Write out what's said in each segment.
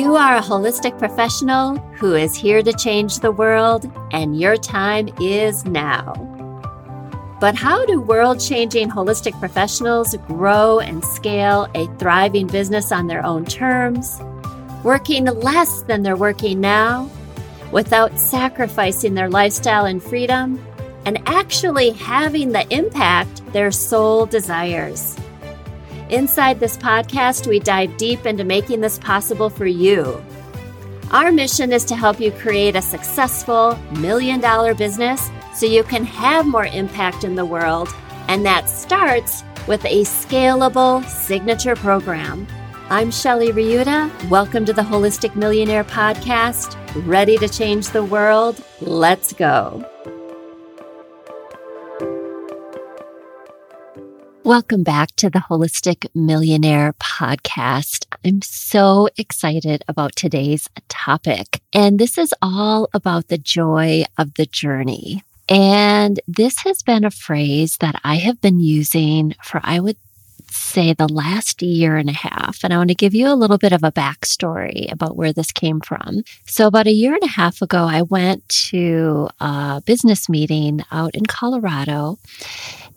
You are a holistic professional who is here to change the world, and your time is now. But how do world changing holistic professionals grow and scale a thriving business on their own terms, working less than they're working now, without sacrificing their lifestyle and freedom, and actually having the impact their soul desires? Inside this podcast, we dive deep into making this possible for you. Our mission is to help you create a successful million dollar business so you can have more impact in the world. And that starts with a scalable signature program. I'm Shelley Riutta. Welcome to the Holistic Millionaire Podcast. Ready to change the world? Let's go. Welcome back to the Holistic Millionaire podcast. I'm so excited about today's topic. And this is all about the joy of the journey. And this has been a phrase that I have been using for, I would say, the last year and a half. And I want to give you a little bit of a backstory about where this came from. So, about a year and a half ago, I went to a business meeting out in Colorado.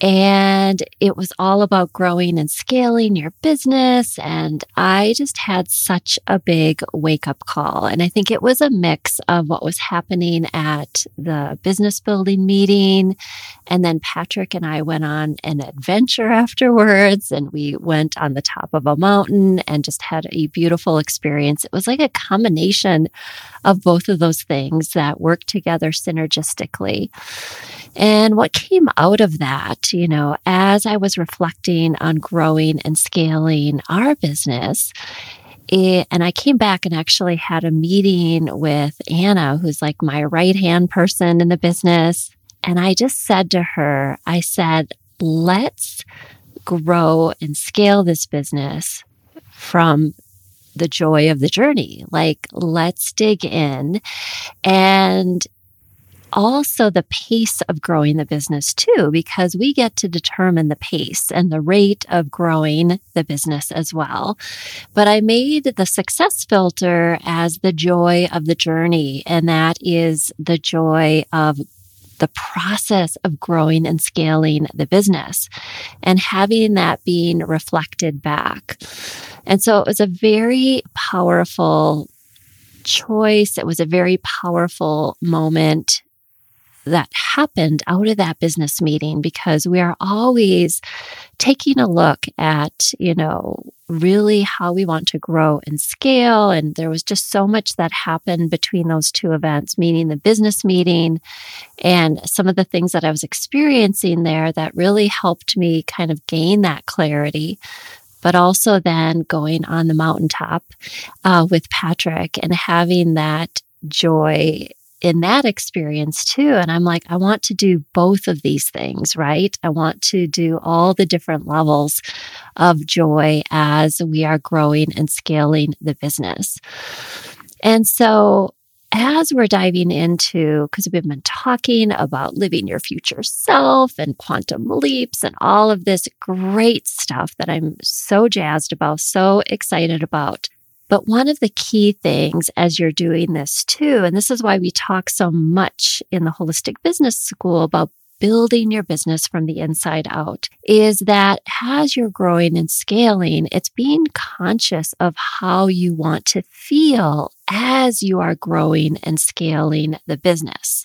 And it was all about growing and scaling your business. And I just had such a big wake up call. And I think it was a mix of what was happening at the business building meeting. And then Patrick and I went on an adventure afterwards and we went on the top of a mountain and just had a beautiful experience. It was like a combination of both of those things that work together synergistically. And what came out of that, you know, as I was reflecting on growing and scaling our business, it, and I came back and actually had a meeting with Anna, who's like my right hand person in the business. And I just said to her, I said, let's grow and scale this business from the joy of the journey. Like, let's dig in and also the pace of growing the business too, because we get to determine the pace and the rate of growing the business as well. But I made the success filter as the joy of the journey. And that is the joy of the process of growing and scaling the business and having that being reflected back. And so it was a very powerful choice. It was a very powerful moment that happened out of that business meeting because we are always taking a look at, you know, really how we want to grow and scale. And there was just so much that happened between those two events, meaning the business meeting and some of the things that I was experiencing there that really helped me kind of gain that clarity but also then going on the mountaintop uh, with Patrick and having that joy in that experience too. And I'm like, I want to do both of these things, right? I want to do all the different levels of joy as we are growing and scaling the business. And so as we're diving into, because we've been talking about living your future self and quantum leaps and all of this great stuff that I'm so jazzed about, so excited about. But one of the key things as you're doing this too, and this is why we talk so much in the holistic business school about building your business from the inside out is that as you're growing and scaling, it's being conscious of how you want to feel as you are growing and scaling the business.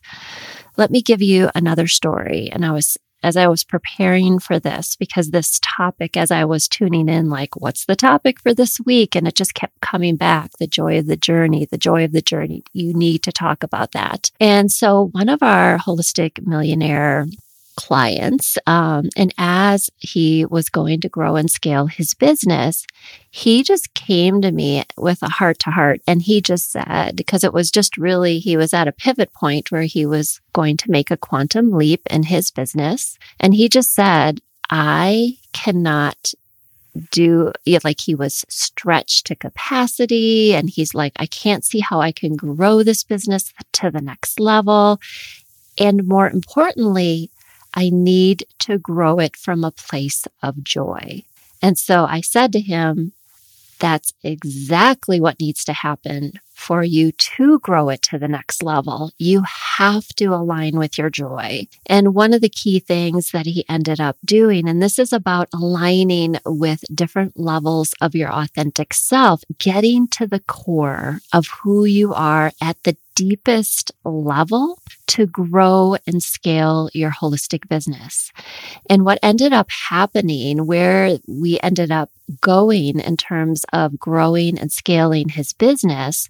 Let me give you another story. And I was as I was preparing for this because this topic, as I was tuning in, like, what's the topic for this week? And it just kept coming back the joy of the journey, the joy of the journey. You need to talk about that. And so one of our holistic millionaire clients. Um, and as he was going to grow and scale his business, he just came to me with a heart to heart. And he just said, because it was just really, he was at a pivot point where he was going to make a quantum leap in his business. And he just said, I cannot do like he was stretched to capacity and he's like i can't see how i can grow this business to the next level and more importantly I need to grow it from a place of joy. And so I said to him, that's exactly what needs to happen for you to grow it to the next level. You have to align with your joy. And one of the key things that he ended up doing, and this is about aligning with different levels of your authentic self, getting to the core of who you are at the deepest level to grow and scale your holistic business. And what ended up happening, where we ended up going in terms of growing and scaling his business,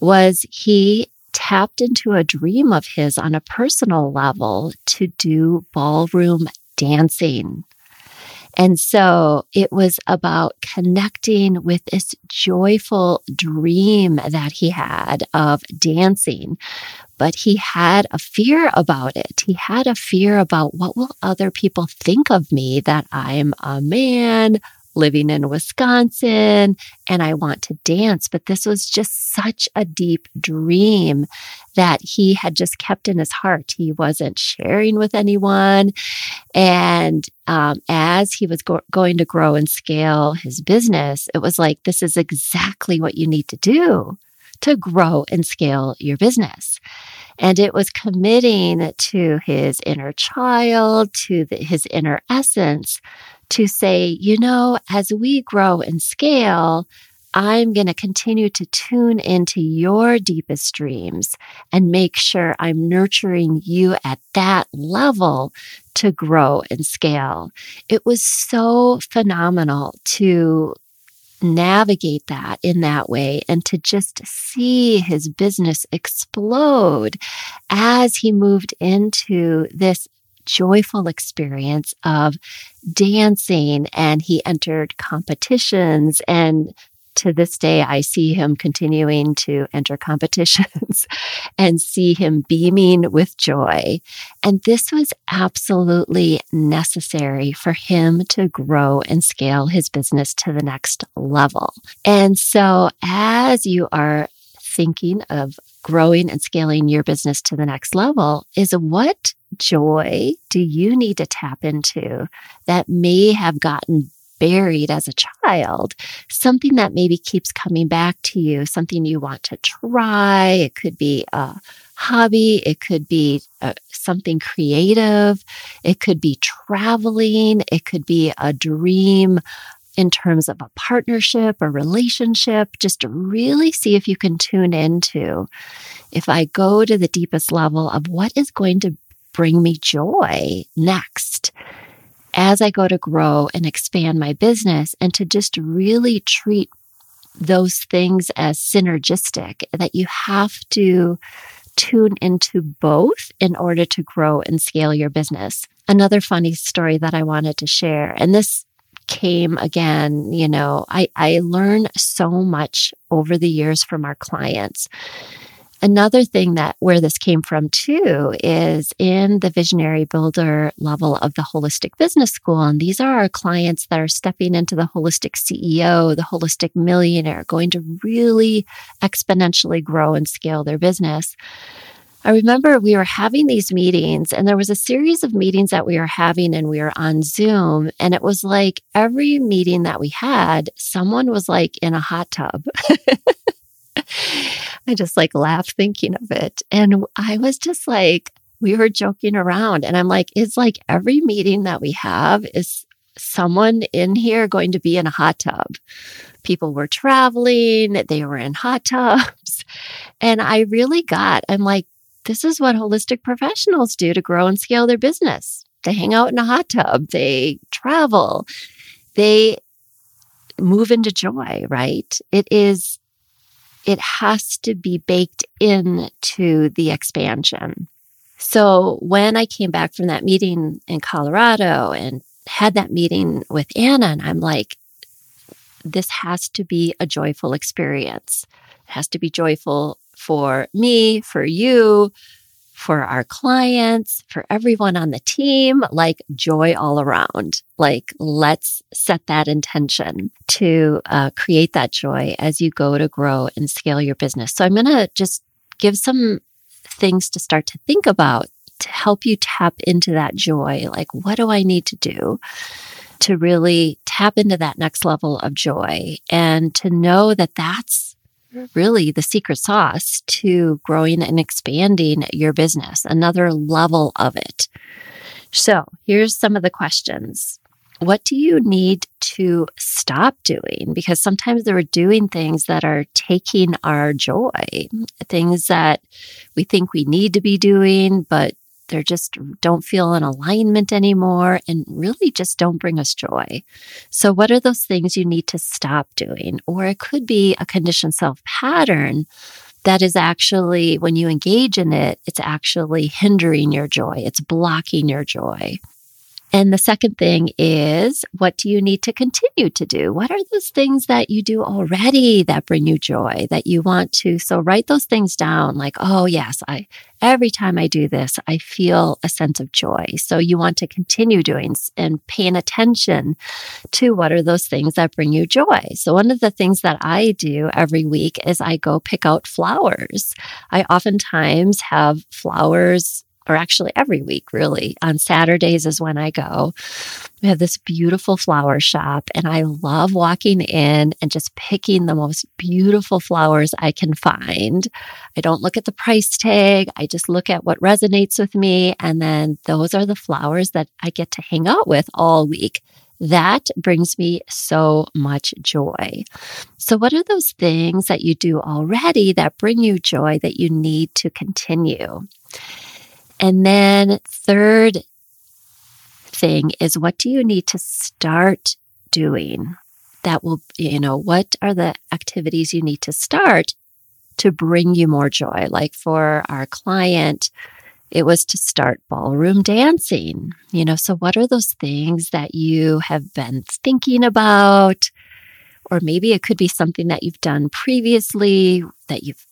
was he tapped into a dream of his on a personal level to do ballroom dancing. And so it was about connecting with this joyful dream that he had of dancing. But he had a fear about it. He had a fear about what will other people think of me that I'm a man living in Wisconsin and I want to dance. But this was just such a deep dream that he had just kept in his heart. He wasn't sharing with anyone. And um, as he was go- going to grow and scale his business, it was like, this is exactly what you need to do to grow and scale your business. And it was committing to his inner child, to the, his inner essence, to say, you know, as we grow and scale, I'm going to continue to tune into your deepest dreams and make sure I'm nurturing you at that level to grow and scale. It was so phenomenal to navigate that in that way and to just see his business explode as he moved into this joyful experience of dancing and he entered competitions and to this day, I see him continuing to enter competitions and see him beaming with joy. And this was absolutely necessary for him to grow and scale his business to the next level. And so as you are thinking of growing and scaling your business to the next level is what joy do you need to tap into that may have gotten buried as a child, something that maybe keeps coming back to you, something you want to try. It could be a hobby. It could be uh, something creative. It could be traveling. It could be a dream in terms of a partnership, a relationship, just to really see if you can tune into if I go to the deepest level of what is going to bring me joy next as I go to grow and expand my business and to just really treat those things as synergistic, that you have to tune into both in order to grow and scale your business. Another funny story that I wanted to share, and this came again, you know, I, I learn so much over the years from our clients. Another thing that where this came from too is in the visionary builder level of the holistic business school. And these are our clients that are stepping into the holistic CEO, the holistic millionaire, going to really exponentially grow and scale their business. I remember we were having these meetings, and there was a series of meetings that we were having, and we were on Zoom. And it was like every meeting that we had, someone was like in a hot tub. I just like laugh thinking of it. And I was just like, we were joking around. And I'm like, it's like every meeting that we have is someone in here going to be in a hot tub. People were traveling, they were in hot tubs. And I really got, I'm like, this is what holistic professionals do to grow and scale their business. They hang out in a hot tub, they travel, they move into joy, right? It is it has to be baked into the expansion. So when I came back from that meeting in Colorado and had that meeting with Anna, and I'm like, this has to be a joyful experience. It has to be joyful for me, for you, for our clients, for everyone on the team, like joy all around. Like, let's set that intention to uh, create that joy as you go to grow and scale your business. So, I'm going to just give some things to start to think about to help you tap into that joy. Like, what do I need to do to really tap into that next level of joy and to know that that's really the secret sauce to growing and expanding your business, another level of it. So here's some of the questions. What do you need to stop doing? Because sometimes we're doing things that are taking our joy, things that we think we need to be doing, but they just don't feel in alignment anymore and really just don't bring us joy. So, what are those things you need to stop doing? Or it could be a conditioned self pattern that is actually, when you engage in it, it's actually hindering your joy, it's blocking your joy. And the second thing is, what do you need to continue to do? What are those things that you do already that bring you joy that you want to? So write those things down like, oh, yes, I, every time I do this, I feel a sense of joy. So you want to continue doing and paying attention to what are those things that bring you joy. So one of the things that I do every week is I go pick out flowers. I oftentimes have flowers or actually every week, really. On Saturdays is when I go. We have this beautiful flower shop, and I love walking in and just picking the most beautiful flowers I can find. I don't look at the price tag, I just look at what resonates with me. And then those are the flowers that I get to hang out with all week. That brings me so much joy. So, what are those things that you do already that bring you joy that you need to continue? And then third thing is what do you need to start doing that will, you know, what are the activities you need to start to bring you more joy? Like for our client, it was to start ballroom dancing. You know, so what are those things that you have been thinking about? Or maybe it could be something that you've done previously that you've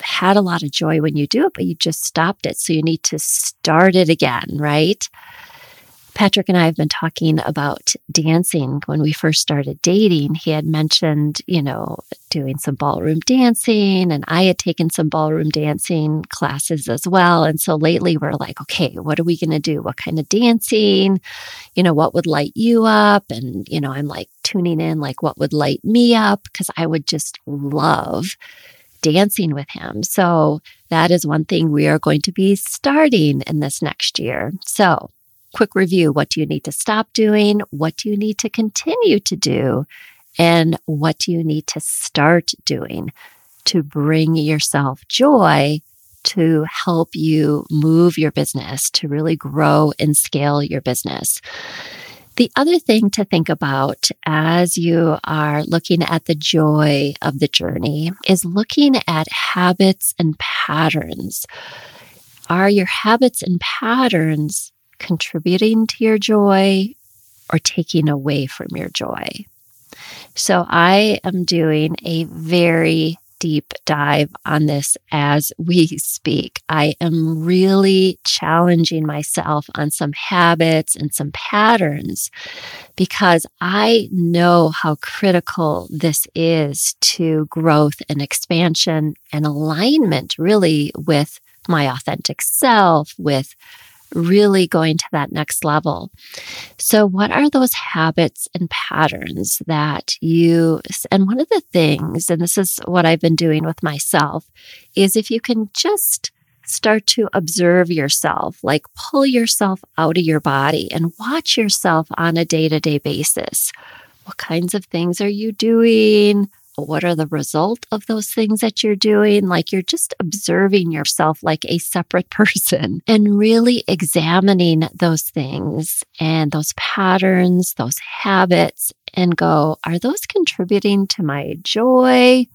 had a lot of joy when you do it, but you just stopped it. So you need to start it again, right? Patrick and I have been talking about dancing when we first started dating. He had mentioned, you know, doing some ballroom dancing, and I had taken some ballroom dancing classes as well. And so lately we're like, okay, what are we going to do? What kind of dancing? You know, what would light you up? And, you know, I'm like tuning in, like, what would light me up? Because I would just love dancing with him. So that is one thing we are going to be starting in this next year. So, quick review what do you need to stop doing? What do you need to continue to do? And what do you need to start doing to bring yourself joy to help you move your business, to really grow and scale your business? The other thing to think about as you are looking at the joy of the journey is looking at habits and patterns. Are your habits and patterns contributing to your joy or taking away from your joy? So I am doing a very deep dive on this as we speak. I am really challenging myself on some habits and some patterns because I know how critical this is to growth and expansion and alignment, really, with my authentic self, with really going to that next level. So, what are those habits and patterns that you, and one of the things, and this is what I've been doing with myself, is if you can just start to observe yourself, like pull yourself out of your body and watch yourself on a day to day basis. What kinds of things are you doing? What are the result of those things that you're doing? Like you're just observing yourself like a separate person and really examining those things and those patterns, those habits, and go, are those contributing to my joy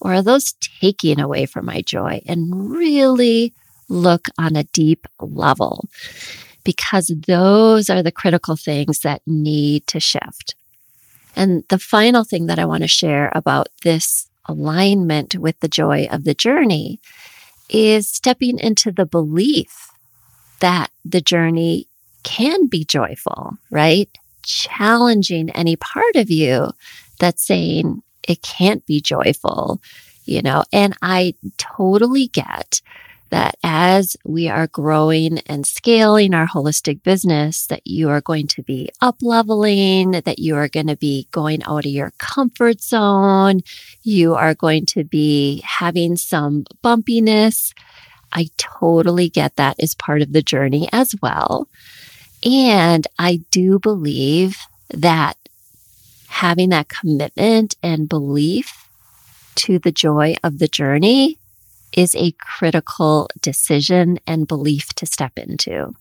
or are those taking away from my joy? And really look on a deep level because those are the critical things that need to shift. And the final thing that I want to share about this alignment with the joy of the journey is stepping into the belief that the journey can be joyful, right? Challenging any part of you that's saying it can't be joyful, you know, and I totally get that as we are growing and scaling our holistic business, that you are going to be up leveling, that you are going to be going out of your comfort zone. You are going to be having some bumpiness. I totally get that as part of the journey as well. And I do believe that having that commitment and belief to the joy of the journey is a critical decision and belief to step into.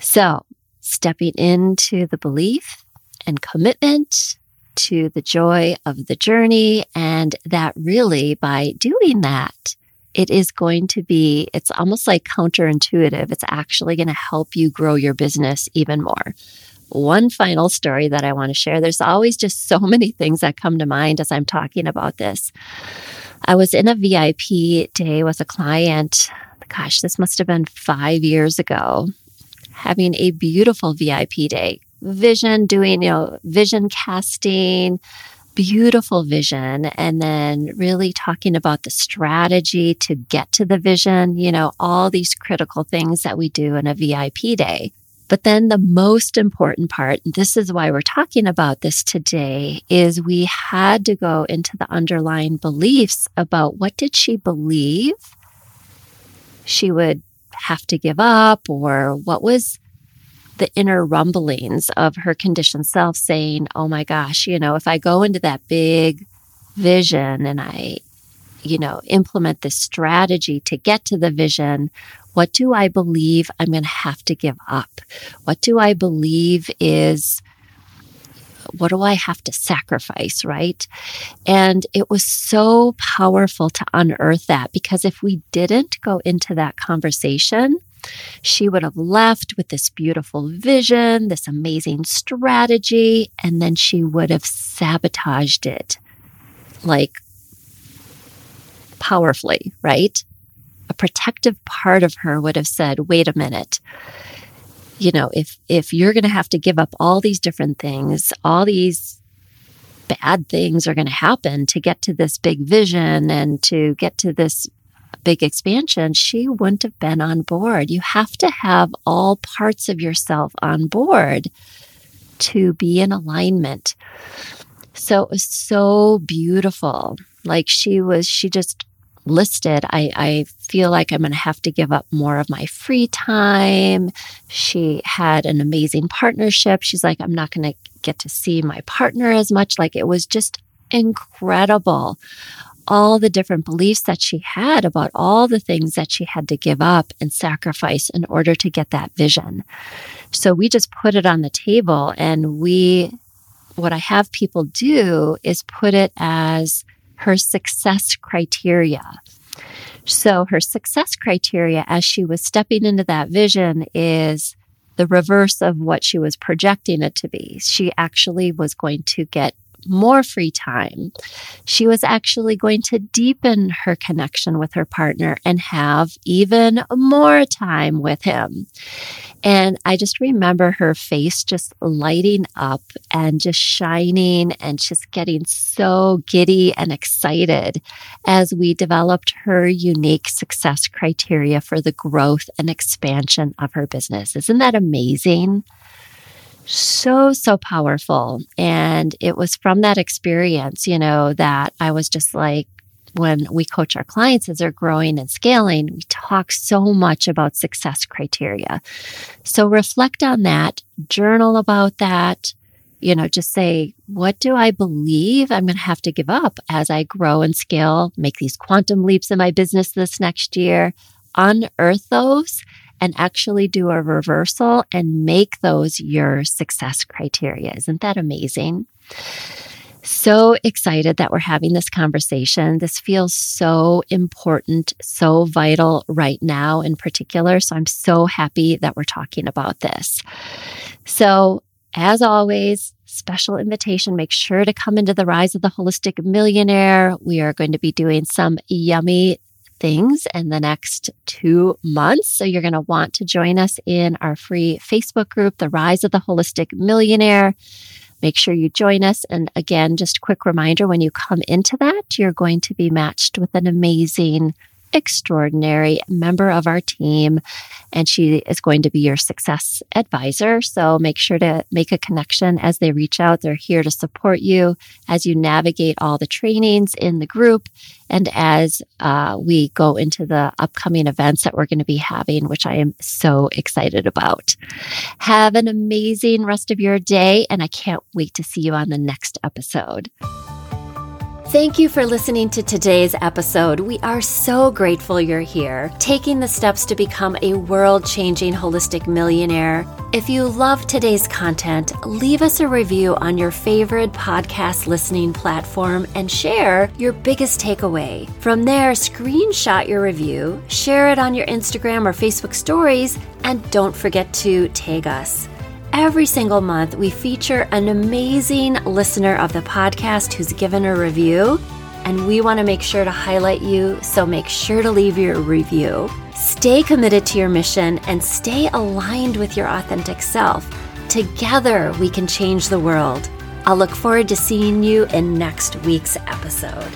So, stepping into the belief and commitment to the joy of the journey, and that really by doing that, it is going to be, it's almost like counterintuitive. It's actually going to help you grow your business even more. One final story that I want to share. There's always just so many things that come to mind as I'm talking about this. I was in a VIP day with a client. Gosh, this must have been five years ago, having a beautiful VIP day. Vision, doing, you know, vision casting, beautiful vision, and then really talking about the strategy to get to the vision, you know, all these critical things that we do in a VIP day. But then the most important part, and this is why we're talking about this today, is we had to go into the underlying beliefs about what did she believe she would have to give up or what was the inner rumblings of her conditioned self saying, Oh my gosh, you know, if I go into that big vision and I, you know, implement this strategy to get to the vision, what do I believe I'm going to have to give up? What do I believe is what do I have to sacrifice, right? And it was so powerful to unearth that because if we didn't go into that conversation, she would have left with this beautiful vision, this amazing strategy, and then she would have sabotaged it like powerfully, right? a protective part of her would have said, wait a minute. You know, if, if you're going to have to give up all these different things, all these bad things are going to happen to get to this big vision and to get to this big expansion, she wouldn't have been on board. You have to have all parts of yourself on board to be in alignment. So it was so beautiful. Like she was, she just listed, I, I feel like I'm going to have to give up more of my free time. She had an amazing partnership. She's like, I'm not going to get to see my partner as much. Like it was just incredible. All the different beliefs that she had about all the things that she had to give up and sacrifice in order to get that vision. So we just put it on the table and we, what I have people do is put it as her success criteria. So, her success criteria as she was stepping into that vision is the reverse of what she was projecting it to be. She actually was going to get more free time. She was actually going to deepen her connection with her partner and have even more time with him. And I just remember her face just lighting up and just shining and just getting so giddy and excited as we developed her unique success criteria for the growth and expansion of her business. Isn't that amazing? So, so powerful. And it was from that experience, you know, that I was just like, when we coach our clients as they're growing and scaling, we talk so much about success criteria. So reflect on that, journal about that, you know, just say, what do I believe I'm going to have to give up as I grow and scale, make these quantum leaps in my business this next year? Unearth those and actually do a reversal and make those your success criteria. Isn't that amazing? So excited that we're having this conversation. This feels so important, so vital right now in particular. So I'm so happy that we're talking about this. So, as always, special invitation. Make sure to come into the Rise of the Holistic Millionaire. We are going to be doing some yummy things in the next two months. So you're going to want to join us in our free Facebook group, The Rise of the Holistic Millionaire. Make sure you join us. And again, just a quick reminder when you come into that, you're going to be matched with an amazing extraordinary member of our team, and she is going to be your success advisor. So make sure to make a connection as they reach out. They're here to support you as you navigate all the trainings in the group and as uh, we go into the upcoming events that we're going to be having, which I am so excited about. Have an amazing rest of your day, and I can't wait to see you on the next episode. Thank you for listening to today's episode. We are so grateful you're here, taking the steps to become a world changing holistic millionaire. If you love today's content, leave us a review on your favorite podcast listening platform and share your biggest takeaway. From there, screenshot your review, share it on your Instagram or Facebook stories, and don't forget to tag us. Every single month, we feature an amazing listener of the podcast who's given a review, and we want to make sure to highlight you, so make sure to leave your review. Stay committed to your mission and stay aligned with your authentic self. Together, we can change the world. I'll look forward to seeing you in next week's episode.